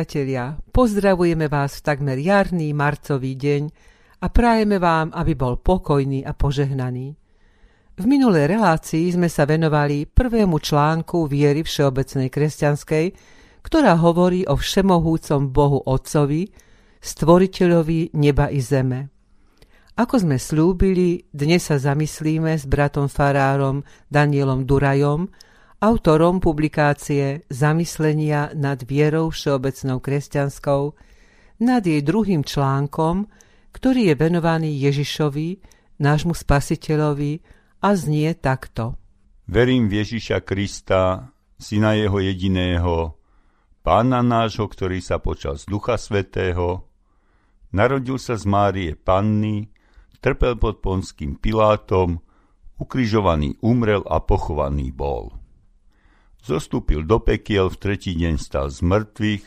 priatelia, pozdravujeme vás v takmer jarný marcový deň a prajeme vám, aby bol pokojný a požehnaný. V minulej relácii sme sa venovali prvému článku viery všeobecnej kresťanskej, ktorá hovorí o všemohúcom Bohu Otcovi, stvoriteľovi neba i zeme. Ako sme slúbili, dnes sa zamyslíme s bratom farárom Danielom Durajom autorom publikácie Zamyslenia nad vierou všeobecnou kresťanskou, nad jej druhým článkom, ktorý je venovaný Ježišovi, nášmu spasiteľovi a znie takto. Verím v Ježiša Krista, syna jeho jediného, pána nášho, ktorý sa počal z Ducha Svetého, narodil sa z Márie Panny, trpel pod ponským Pilátom, ukrižovaný umrel a pochovaný bol zostúpil do pekiel, v tretí deň stal z mŕtvych,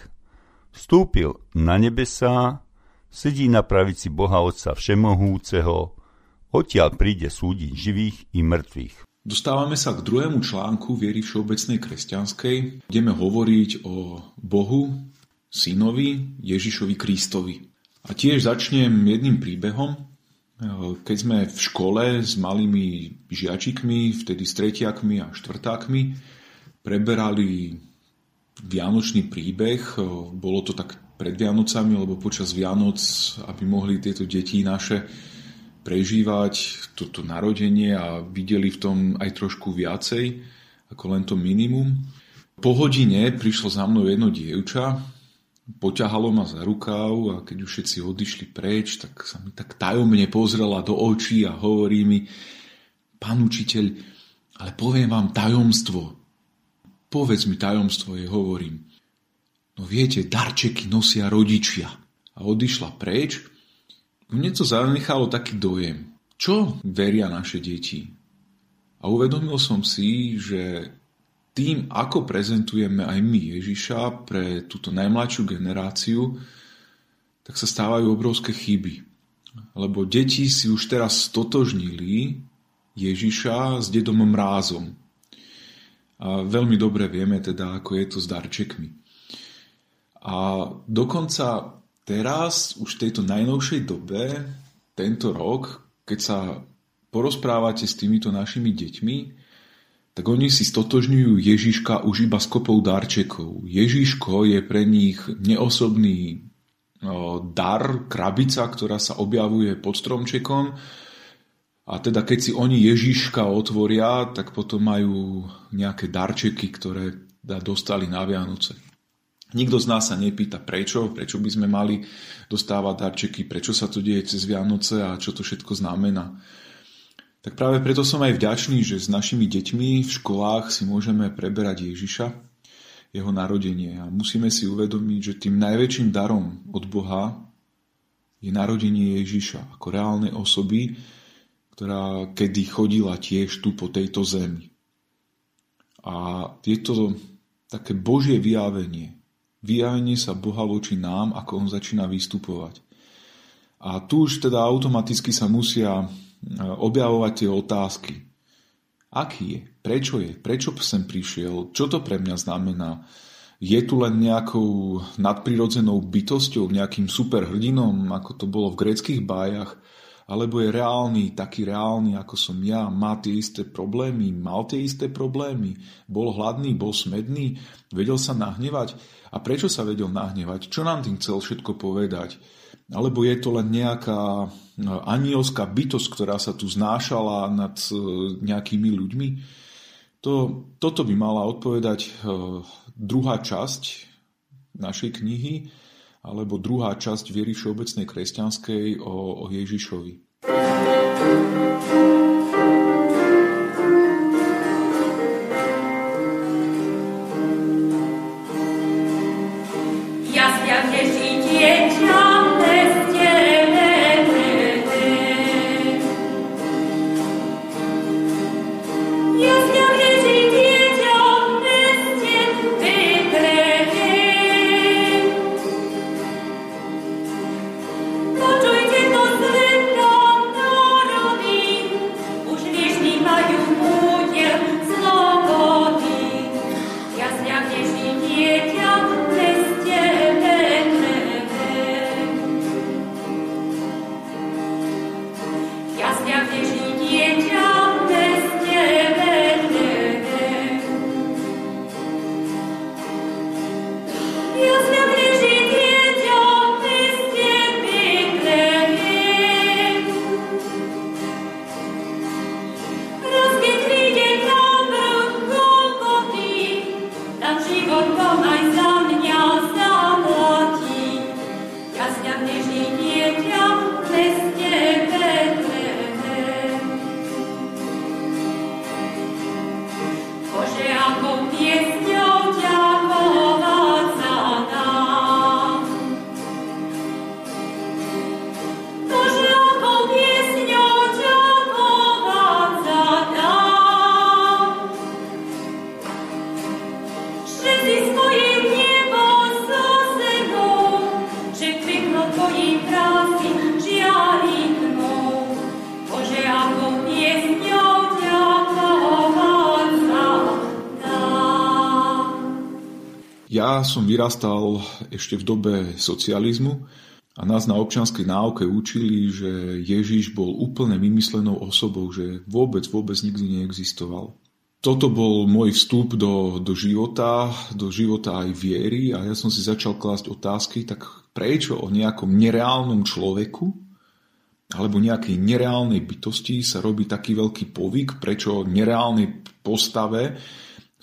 vstúpil na nebesá, sedí na pravici Boha Otca Všemohúceho, odtiaľ príde súdiť živých i mŕtvych. Dostávame sa k druhému článku viery všeobecnej kresťanskej. Ideme hovoriť o Bohu, synovi Ježišovi Kristovi. A tiež začnem jedným príbehom. Keď sme v škole s malými žiačikmi, vtedy s tretiakmi a štvrtákmi, preberali vianočný príbeh. Bolo to tak pred Vianocami, lebo počas Vianoc, aby mohli tieto deti naše prežívať toto narodenie a videli v tom aj trošku viacej ako len to minimum. Po hodine prišlo za mnou jedno dievča, poťahalo ma za rukav a keď už všetci odišli preč, tak sa mi tak tajomne pozrela do očí a hovorí mi, pán učiteľ, ale poviem vám tajomstvo, Povedz mi tajomstvo, jej hovorím. No viete, darčeky nosia rodičia. A odišla preč. Mne to zanechalo taký dojem. Čo veria naše deti? A uvedomil som si, že tým, ako prezentujeme aj my Ježiša pre túto najmladšiu generáciu, tak sa stávajú obrovské chyby. Lebo deti si už teraz stotožnili Ježiša s dedom Mrázom. A veľmi dobre vieme teda, ako je to s darčekmi. A dokonca teraz, už v tejto najnovšej dobe, tento rok, keď sa porozprávate s týmito našimi deťmi, tak oni si stotožňujú Ježiška už iba s kopou darčekov. Ježiško je pre nich neosobný dar, krabica, ktorá sa objavuje pod stromčekom a teda keď si oni Ježiška otvoria, tak potom majú nejaké darčeky, ktoré dostali na Vianoce. Nikto z nás sa nepýta prečo, prečo by sme mali dostávať darčeky, prečo sa to deje cez Vianoce a čo to všetko znamená. Tak práve preto som aj vďačný, že s našimi deťmi v školách si môžeme preberať Ježiša, jeho narodenie. A musíme si uvedomiť, že tým najväčším darom od Boha je narodenie Ježiša ako reálnej osoby, ktorá kedy chodila tiež tu po tejto zemi. A je to také Božie vyjavenie. Vyjavenie sa Boha voči nám, ako on začína vystupovať. A tu už teda automaticky sa musia e, objavovať tie otázky. Aký je? Prečo je? Prečo sem prišiel? Čo to pre mňa znamená? Je tu len nejakou nadprirodzenou bytosťou, nejakým superhrdinom, ako to bolo v greckých bájach? Alebo je reálny, taký reálny, ako som ja, má tie isté problémy, mal tie isté problémy, bol hladný, bol smedný, vedel sa nahnevať. A prečo sa vedel nahnevať? Čo nám tým chcel všetko povedať? Alebo je to len nejaká no, anielská bytosť, ktorá sa tu znášala nad e, nejakými ľuďmi? To, toto by mala odpovedať e, druhá časť našej knihy, alebo druhá časť viery všeobecnej kresťanskej o, o Ježišovi. Som vyrastal ešte v dobe socializmu a nás na občianskej náuke učili, že Ježiš bol úplne vymyslenou osobou, že vôbec, vôbec nikdy neexistoval. Toto bol môj vstup do, do života, do života aj viery a ja som si začal klásť otázky, tak prečo o nejakom nereálnom človeku alebo nejakej nereálnej bytosti sa robí taký veľký povyk, prečo nereálnej postave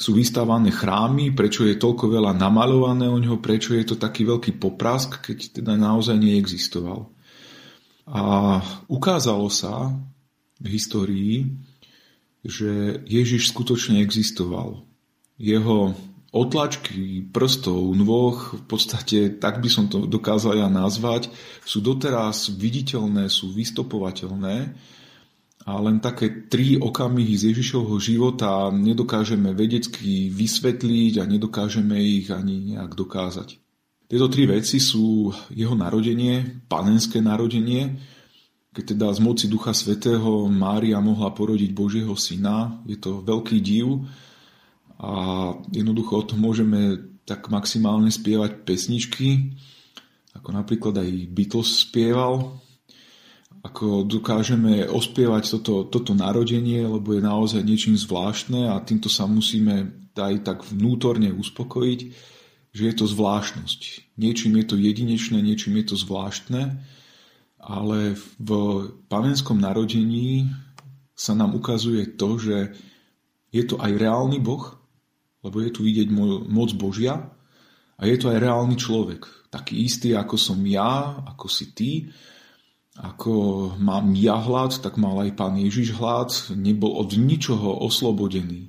sú vystávané chrámy, prečo je toľko veľa namalované o ňo, prečo je to taký veľký poprask, keď teda naozaj neexistoval. A ukázalo sa v histórii, že Ježiš skutočne existoval. Jeho otlačky prstov, nôh, v podstate tak by som to dokázal ja nazvať, sú doteraz viditeľné, sú vystopovateľné a len také tri okamihy z Ježišovho života nedokážeme vedecky vysvetliť a nedokážeme ich ani nejak dokázať. Tieto tri veci sú jeho narodenie, panenské narodenie, keď teda z moci Ducha Svetého Mária mohla porodiť Božieho syna. Je to veľký div a jednoducho o tom môžeme tak maximálne spievať pesničky, ako napríklad aj Beatles spieval, ako dokážeme ospievať toto, toto narodenie, lebo je naozaj niečím zvláštne a týmto sa musíme aj tak vnútorne uspokojiť, že je to zvláštnosť. Niečím je to jedinečné, niečím je to zvláštne, ale v panenskom narodení sa nám ukazuje to, že je to aj reálny Boh, lebo je tu vidieť moc Božia a je to aj reálny človek, taký istý ako som ja, ako si ty, ako mám ja hlad, tak mal aj pán Ježiš hlad, nebol od ničoho oslobodený.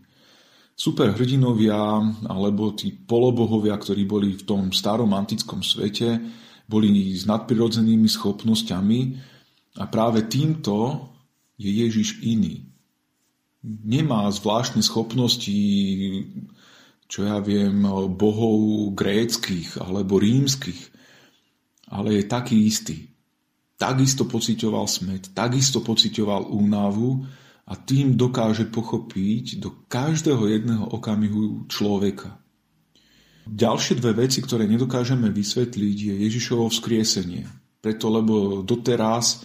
Superhrdinovia alebo tí polobohovia, ktorí boli v tom starom antickom svete, boli s nadprirodzenými schopnosťami a práve týmto je Ježiš iný. Nemá zvláštne schopnosti, čo ja viem, bohov gréckých alebo rímskych, ale je taký istý takisto pocitoval smet, takisto pocitoval únavu a tým dokáže pochopiť do každého jedného okamihu človeka. Ďalšie dve veci, ktoré nedokážeme vysvetliť, je Ježišovo vzkriesenie. Preto, lebo doteraz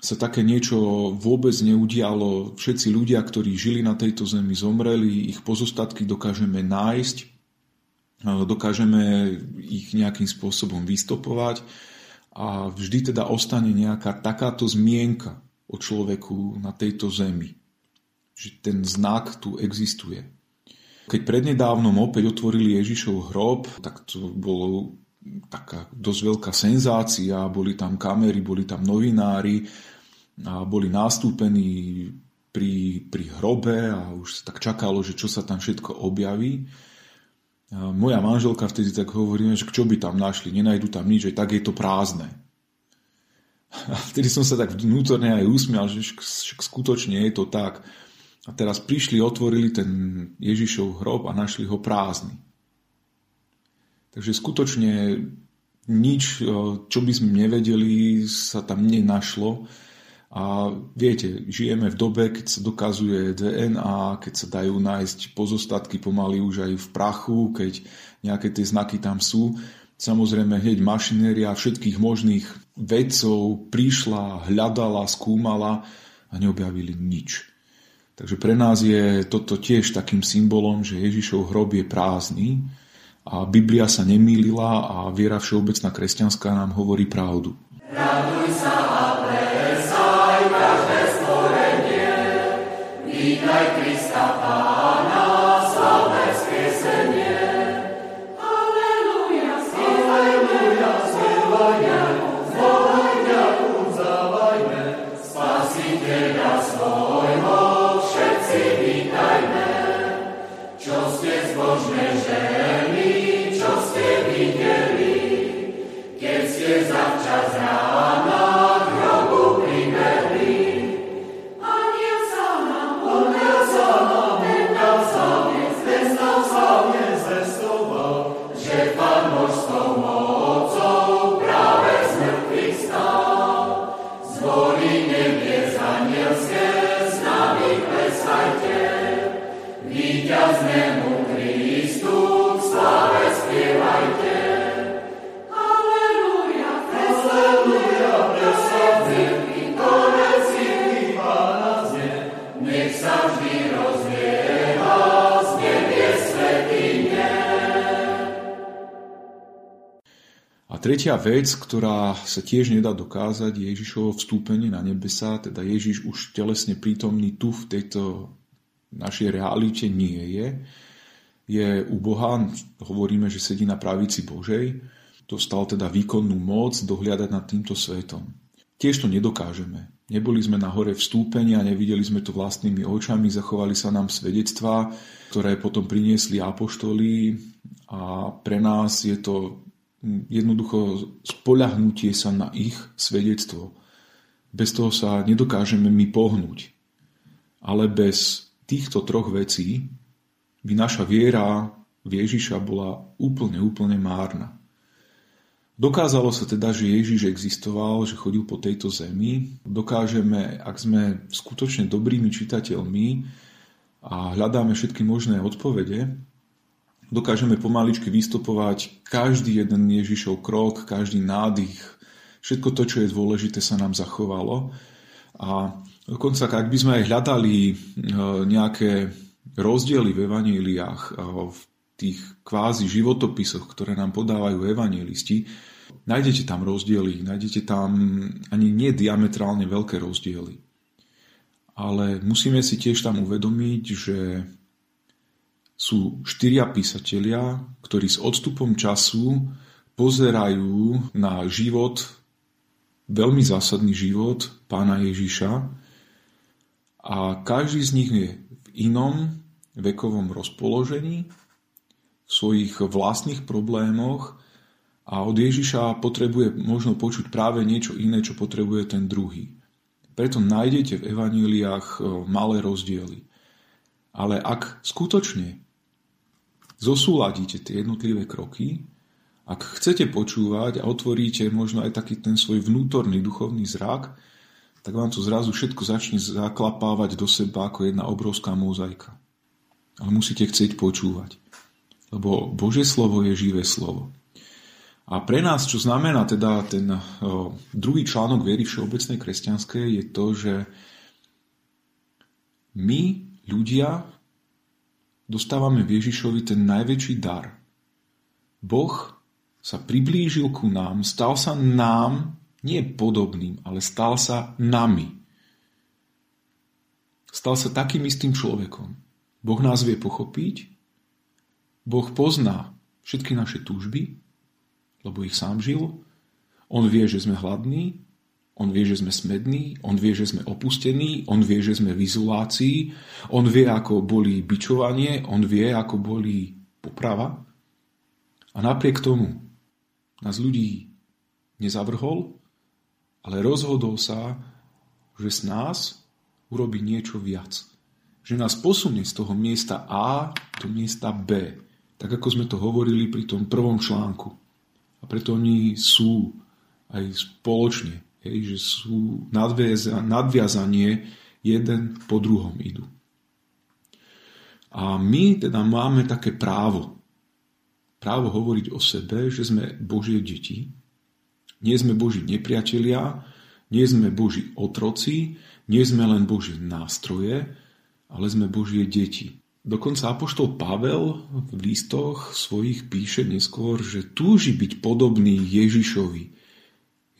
sa také niečo vôbec neudialo. Všetci ľudia, ktorí žili na tejto zemi, zomreli, ich pozostatky dokážeme nájsť, dokážeme ich nejakým spôsobom vystopovať a vždy teda ostane nejaká takáto zmienka o človeku na tejto zemi. Že ten znak tu existuje. Keď prednedávnom opäť otvorili Ježišov hrob, tak to bolo taká dosť veľká senzácia, boli tam kamery, boli tam novinári a boli nástúpení pri, pri hrobe a už sa tak čakalo, že čo sa tam všetko objaví. Moja manželka vtedy tak hovorí, že čo by tam našli, nenajdu tam nič, že tak je to prázdne. A vtedy som sa tak vnútorne aj usmial, že skutočne je to tak. A teraz prišli, otvorili ten Ježišov hrob a našli ho prázdny. Takže skutočne nič, čo by sme nevedeli, sa tam nenašlo. A viete, žijeme v dobe, keď sa dokazuje DNA, keď sa dajú nájsť pozostatky pomaly už aj v prachu, keď nejaké tie znaky tam sú. Samozrejme, hneď mašinéria všetkých možných vedcov prišla, hľadala, skúmala a neobjavili nič. Takže pre nás je toto tiež takým symbolom, že Ježišov hrob je prázdny a Biblia sa nemýlila a viera všeobecná kresťanská nám hovorí pravdu. Raduj sa Vítaj Krista Pána, slavné skriesenie. Aleluja, aleluja, spievajme, zvolajme, uzdávajme, Spasiteľa svojho všetci vítajme. Čo ste zbožné ženy, čo ste videli, keď ste zavčas rána tretia vec, ktorá sa tiež nedá dokázať, je Ježišovo vstúpenie na nebesa, teda Ježiš už telesne prítomný tu v tejto našej realite nie je. Je u Boha, hovoríme, že sedí na pravici Božej, dostal teda výkonnú moc dohliadať nad týmto svetom. Tiež to nedokážeme. Neboli sme na hore vstúpenia, nevideli sme to vlastnými očami, zachovali sa nám svedectvá, ktoré potom priniesli apoštoli a pre nás je to jednoducho spoľahnutie sa na ich svedectvo. Bez toho sa nedokážeme my pohnúť. Ale bez týchto troch vecí by naša viera v Ježiša bola úplne, úplne márna. Dokázalo sa teda, že Ježiš existoval, že chodil po tejto zemi. Dokážeme, ak sme skutočne dobrými čitateľmi a hľadáme všetky možné odpovede, dokážeme pomaličky vystupovať každý jeden Ježišov krok, každý nádych, všetko to, čo je dôležité, sa nám zachovalo. A dokonca, ak by sme aj hľadali e, nejaké rozdiely v evaníliách, e, v tých kvázi životopisoch, ktoré nám podávajú evanílisti, nájdete tam rozdiely, nájdete tam ani nie diametrálne veľké rozdiely. Ale musíme si tiež tam uvedomiť, že sú štyria písatelia, ktorí s odstupom času pozerajú na život, veľmi zásadný život pána Ježiša a každý z nich je v inom vekovom rozpoložení, v svojich vlastných problémoch a od Ježiša potrebuje možno počuť práve niečo iné, čo potrebuje ten druhý. Preto nájdete v evaníliách e, malé rozdiely. Ale ak skutočne zosúladíte tie jednotlivé kroky, ak chcete počúvať a otvoríte možno aj taký ten svoj vnútorný duchovný zrak, tak vám to zrazu všetko začne zaklapávať do seba ako jedna obrovská mozaika. Ale musíte chcieť počúvať. Lebo Božie slovo je živé slovo. A pre nás, čo znamená teda ten druhý článok viery všeobecnej kresťanskej, je to, že my, ľudia, dostávame v Ježišovi ten najväčší dar. Boh sa priblížil ku nám, stal sa nám nie podobným, ale stal sa nami. Stal sa takým istým človekom. Boh nás vie pochopiť, Boh pozná všetky naše túžby, lebo ich sám žil. On vie, že sme hladní, on vie, že sme smední, on vie, že sme opustení, on vie, že sme v izolácii, on vie, ako boli bičovanie, on vie, ako boli poprava. A napriek tomu nás ľudí nezavrhol, ale rozhodol sa, že z nás urobí niečo viac. Že nás posunie z toho miesta A do miesta B. Tak ako sme to hovorili pri tom prvom článku. A preto oni sú aj spoločne Hej, že sú nadviazanie jeden po druhom idú. A my teda máme také právo. Právo hovoriť o sebe, že sme Božie deti. Nie sme Boží nepriatelia, nie sme Boží otroci, nie sme len Boží nástroje, ale sme Božie deti. Dokonca Apoštol Pavel v listoch svojich píše neskôr, že túži byť podobný Ježišovi,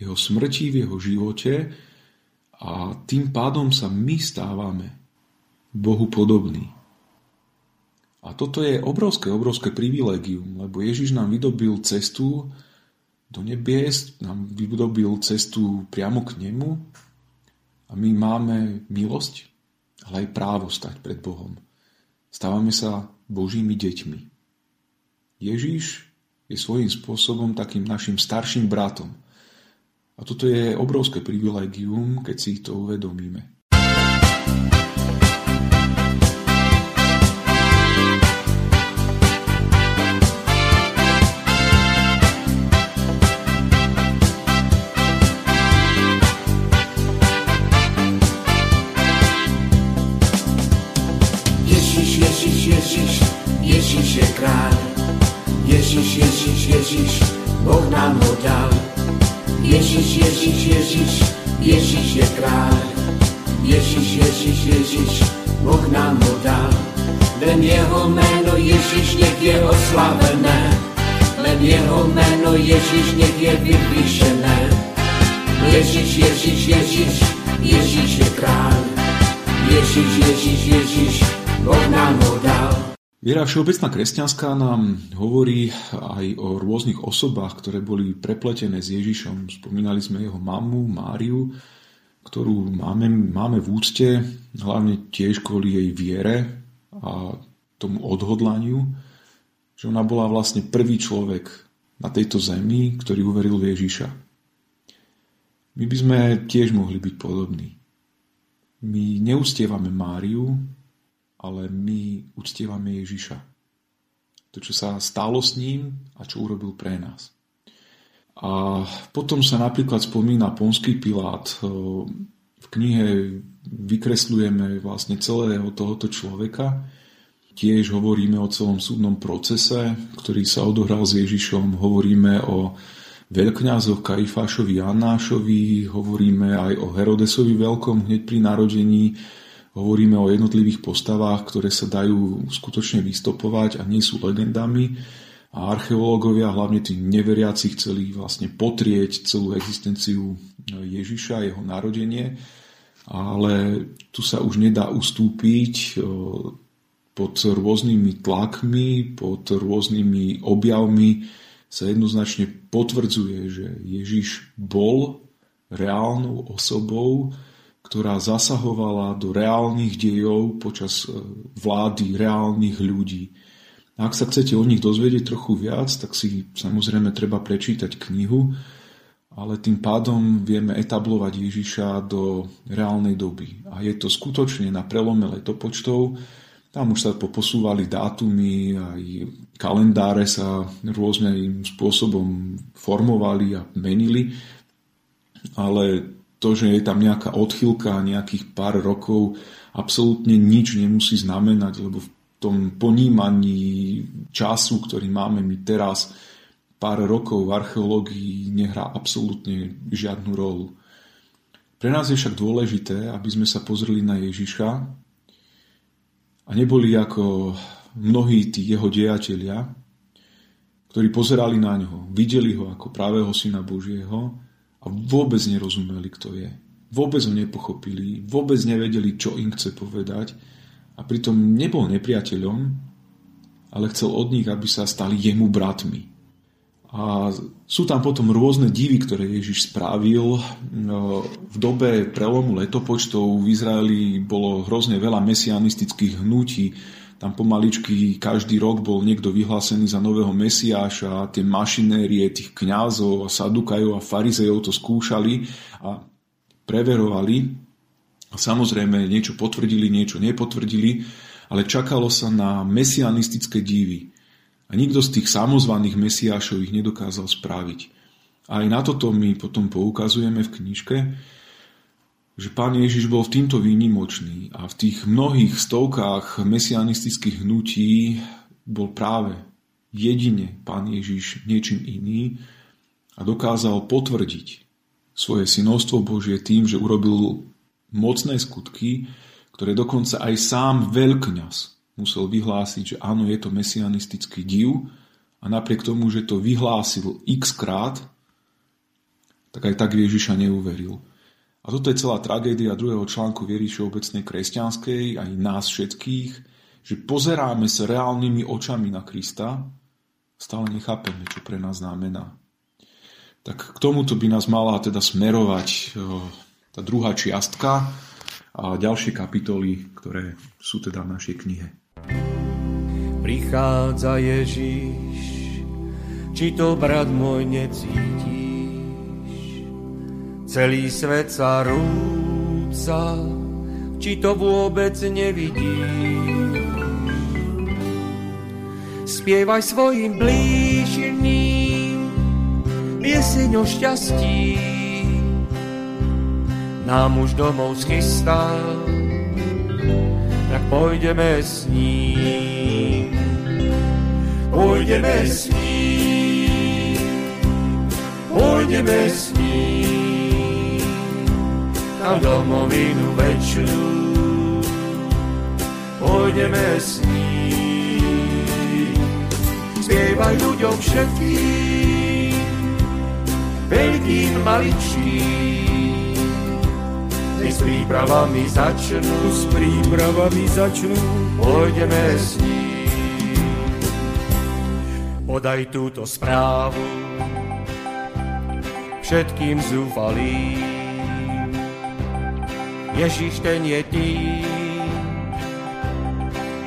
jeho smrti, v jeho živote a tým pádom sa my stávame Bohu podobní. A toto je obrovské, obrovské privilegium, lebo Ježiš nám vydobil cestu do nebies, nám vydobil cestu priamo k nemu a my máme milosť, ale aj právo stať pred Bohom. Stávame sa Božími deťmi. Ježiš je svojím spôsobom takým našim starším bratom. A toto je obrovské privilegium, keď si to uvedomíme. Ježiš, Ježiš, je kráľ. Ježiš, Ježiš, Ježiš, Boh nám ho dal. Len jeho meno Ježiš nech je oslavené. Len jeho meno Ježiš nech je vyvýšené. Ježiš, Ježiš, Ježiš, Ježiš je kráľ. Ježiš, Ježiš, Ježiš, Boh nám ho dal. Viera všeobecná kresťanská nám hovorí aj o rôznych osobách, ktoré boli prepletené s Ježišom. Spomínali sme jeho mamu, Máriu, ktorú máme, máme v úcte, hlavne tiež kvôli jej viere a tomu odhodlaniu, že ona bola vlastne prvý človek na tejto zemi, ktorý uveril v Ježiša. My by sme tiež mohli byť podobní. My neustívame Máriu, ale my uctievame Ježiša. To, čo sa stalo s ním a čo urobil pre nás. A potom sa napríklad spomína Ponský Pilát. V knihe vykreslujeme vlastne celého tohoto človeka. Tiež hovoríme o celom súdnom procese, ktorý sa odohral s Ježišom. Hovoríme o veľkňazoch Kajfášovi Janášovi, hovoríme aj o Herodesovi Veľkom hneď pri narodení, Hovoríme o jednotlivých postavách, ktoré sa dajú skutočne vystopovať a nie sú legendami. A archeológovia, hlavne tí neveriaci, chceli vlastne potrieť celú existenciu Ježiša, jeho narodenie. Ale tu sa už nedá ustúpiť pod rôznymi tlakmi, pod rôznymi objavmi sa jednoznačne potvrdzuje, že Ježiš bol reálnou osobou, ktorá zasahovala do reálnych dejov počas e, vlády reálnych ľudí. A ak sa chcete o nich dozvedieť trochu viac, tak si samozrejme treba prečítať knihu, ale tým pádom vieme etablovať Ježiša do reálnej doby. A je to skutočne na prelome letopočtov, tam už sa poposúvali dátumy, aj kalendáre sa rôznym spôsobom formovali a menili, ale to, že je tam nejaká odchylka nejakých pár rokov, absolútne nič nemusí znamenať, lebo v tom ponímaní času, ktorý máme my teraz, pár rokov v archeológii nehrá absolútne žiadnu rolu. Pre nás je však dôležité, aby sme sa pozreli na Ježiša a neboli ako mnohí tí jeho dejatelia, ktorí pozerali na ňo, videli ho ako pravého syna Božieho a vôbec nerozumeli, kto je. Vôbec ho nepochopili, vôbec nevedeli, čo im chce povedať a pritom nebol nepriateľom, ale chcel od nich, aby sa stali jemu bratmi. A sú tam potom rôzne divy, ktoré Ježiš spravil. No, v dobe prelomu letopočtov v Izraeli bolo hrozne veľa mesianistických hnutí, tam pomaličky každý rok bol niekto vyhlásený za nového mesiáša a tie mašinérie tých kňazov a sadukajov a farizejov to skúšali a preverovali. Samozrejme niečo potvrdili, niečo nepotvrdili, ale čakalo sa na mesianistické divy. A nikto z tých samozvaných mesiášov ich nedokázal spraviť. A aj na toto my potom poukazujeme v knižke, že pán Ježiš bol v týmto výnimočný a v tých mnohých stovkách mesianistických hnutí bol práve jedine pán Ježiš niečím iný a dokázal potvrdiť svoje synovstvo Božie tým, že urobil mocné skutky, ktoré dokonca aj sám veľkňaz musel vyhlásiť, že áno, je to mesianistický div a napriek tomu, že to vyhlásil x krát, tak aj tak Ježiša neuveril. A toto je celá tragédia druhého článku viery všeobecnej kresťanskej, aj nás všetkých, že pozeráme sa reálnymi očami na Krista, stále nechápeme, čo pre nás znamená. Tak k tomuto by nás mala teda smerovať tá druhá čiastka a ďalšie kapitoly, ktoré sú teda v našej knihe. Prichádza Ježiš, či to brat môj necíti, Celý svet sa rúca, či to vôbec nevidí. Spievaj svojim blížným pieseň o šťastí. Nám už domov schystá, tak pôjdeme s ním. Pôjdeme s ním, pôjdeme s ním na domovinu väčšiu. Pôjdeme s ním. Spievaj ľuďom všetkým, veľkým maličkým. Nech s prípravami začnú, s prípravami začnú, pôjdeme s ním. Podaj túto správu všetkým zúfalým. Ježiš ten je tým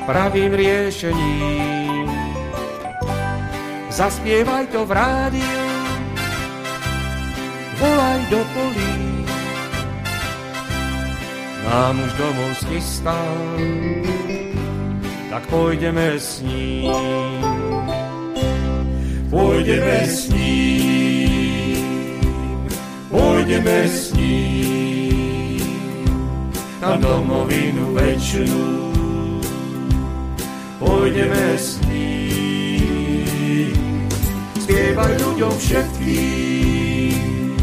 pravým riešením. Zaspievaj to v rádiu, volaj do polí. Nám už domov schystal, tak pôjdeme s ním. Pôjdeme s ním, pôjdeme s ním, na domovinu večnú. Pôjdeme s ním, spievaj ľuďom všetkým,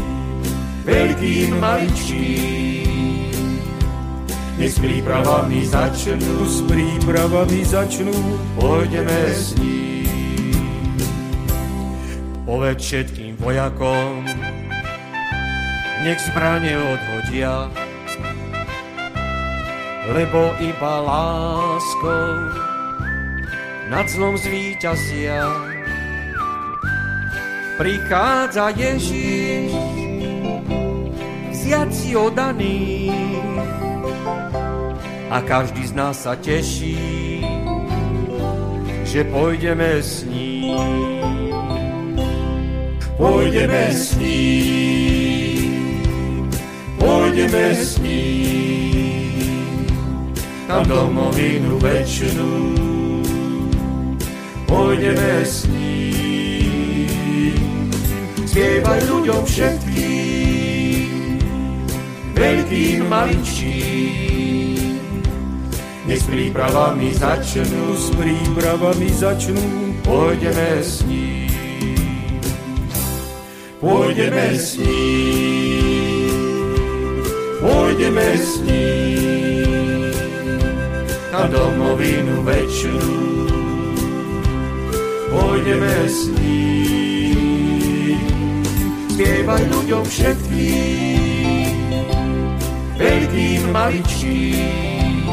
veľkým maličkým. Nech s prípravami začnú, s prípravami začnú, pôjdeme s ním. Povedz všetkým vojakom, nech zbranie odhodia, lebo iba láskou nad zlom zvíťazia. Prichádza Ježiš, vziať si odaný a každý z nás sa teší, že pôjdeme s ním. Pôjdeme s ním, pôjdeme s ním, na domovinu večnú. Pôjdeme s ním, spievaj ľuďom všetkým, veľkým, maličkým. Nech s prípravami začnú, s prípravami začnú, pôjdeme s ním. Pôjdeme s ním, pôjdeme s ním, na domovinu večnú. Pôjdeme s ním, spievaj ľuďom všetkým, veľkým, maličkým.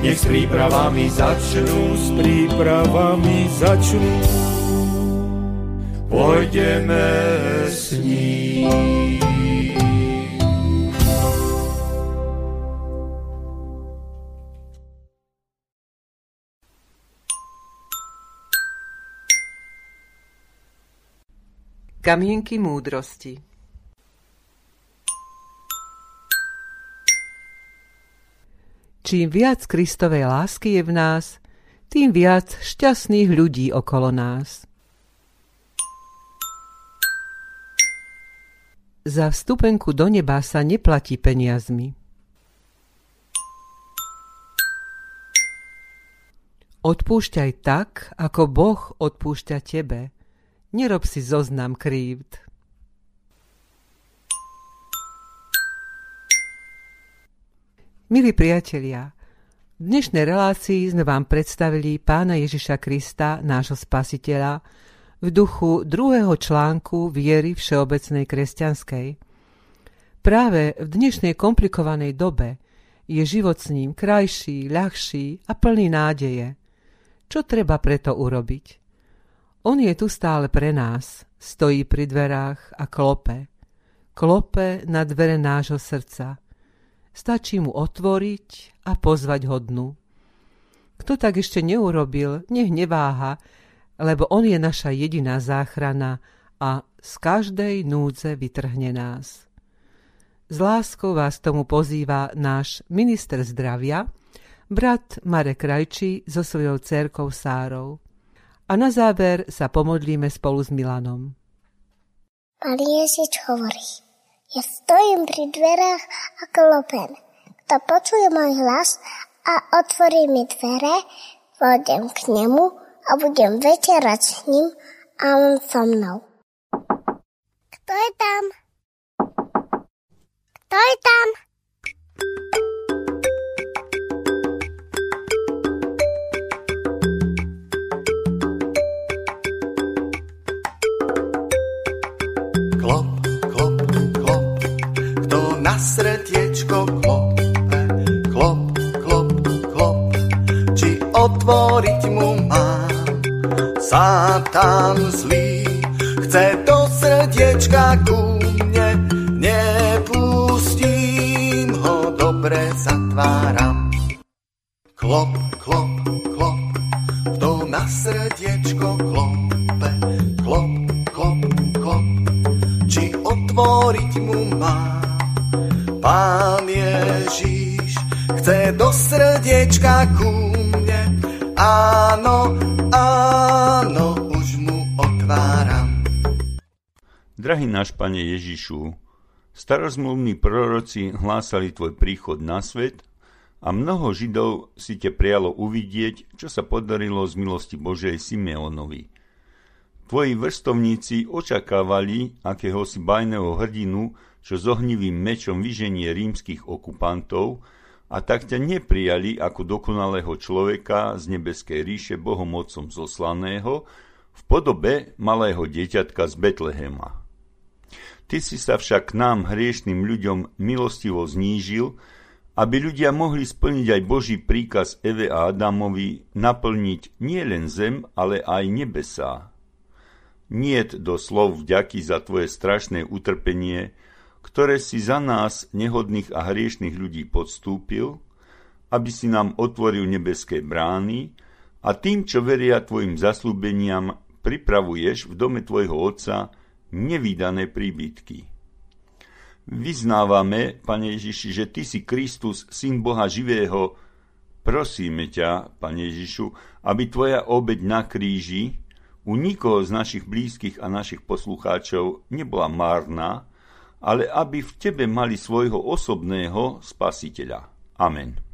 Nech s prípravami začnú, s prípravami začnú, pôjdeme s ním. Kamienky múdrosti Čím viac Kristovej lásky je v nás, tým viac šťastných ľudí okolo nás. Za vstupenku do neba sa neplatí peniazmi. Odpúšťaj tak, ako Boh odpúšťa tebe – Nerob si zoznam krívd. Milí priatelia, v dnešnej relácii sme vám predstavili pána Ježiša Krista, nášho spasiteľa, v duchu druhého článku viery všeobecnej kresťanskej. Práve v dnešnej komplikovanej dobe je život s ním krajší, ľahší a plný nádeje. Čo treba preto urobiť? On je tu stále pre nás, stojí pri dverách a klope. Klope na dvere nášho srdca. Stačí mu otvoriť a pozvať ho dnu. Kto tak ešte neurobil, nech neváha, lebo on je naša jediná záchrana a z každej núdze vytrhne nás. S láskou vás tomu pozýva náš minister zdravia, brat Marek Rajči so svojou cerkou Sárou. A na záver sa pomodlíme spolu s Milanom. Pán Ježiš hovorí, ja stojím pri dverách a klopem. Kto počuje môj hlas a otvorí mi dvere, vôjdem k nemu a budem večerať s ním a on so mnou. Kto je tam? Kto je tam? Srdiečko klope, klop, klop, klop, či otvoriť mu mám. Satan zlý chce do srdiečka ku Drahý náš Pane Ježišu, starozmluvní proroci hlásali Tvoj príchod na svet a mnoho Židov si te prijalo uvidieť, čo sa podarilo z milosti Božej Simeonovi. Tvoji vrstovníci očakávali akéhosi bajného hrdinu, čo s ohnivým mečom vyženie rímskych okupantov a tak ťa neprijali ako dokonalého človeka z nebeskej ríše Bohom Otcom zoslaného v podobe malého dieťatka z Betlehema. Ty si sa však nám, hriešným ľuďom, milostivo znížil, aby ľudia mohli splniť aj Boží príkaz Eve a Adamovi naplniť nie len zem, ale aj nebesá. Niet do slov vďaky za tvoje strašné utrpenie, ktoré si za nás, nehodných a hriešných ľudí, podstúpil, aby si nám otvoril nebeské brány a tým, čo veria tvojim zaslúbeniam, pripravuješ v dome tvojho Otca nevýdané príbytky. Vyznávame, Pane Ježiši, že Ty si Kristus, Syn Boha živého. Prosíme ťa, Pane Ježišu, aby Tvoja obeď na kríži u nikoho z našich blízkych a našich poslucháčov nebola márna, ale aby v tebe mali svojho osobného spasiteľa. Amen.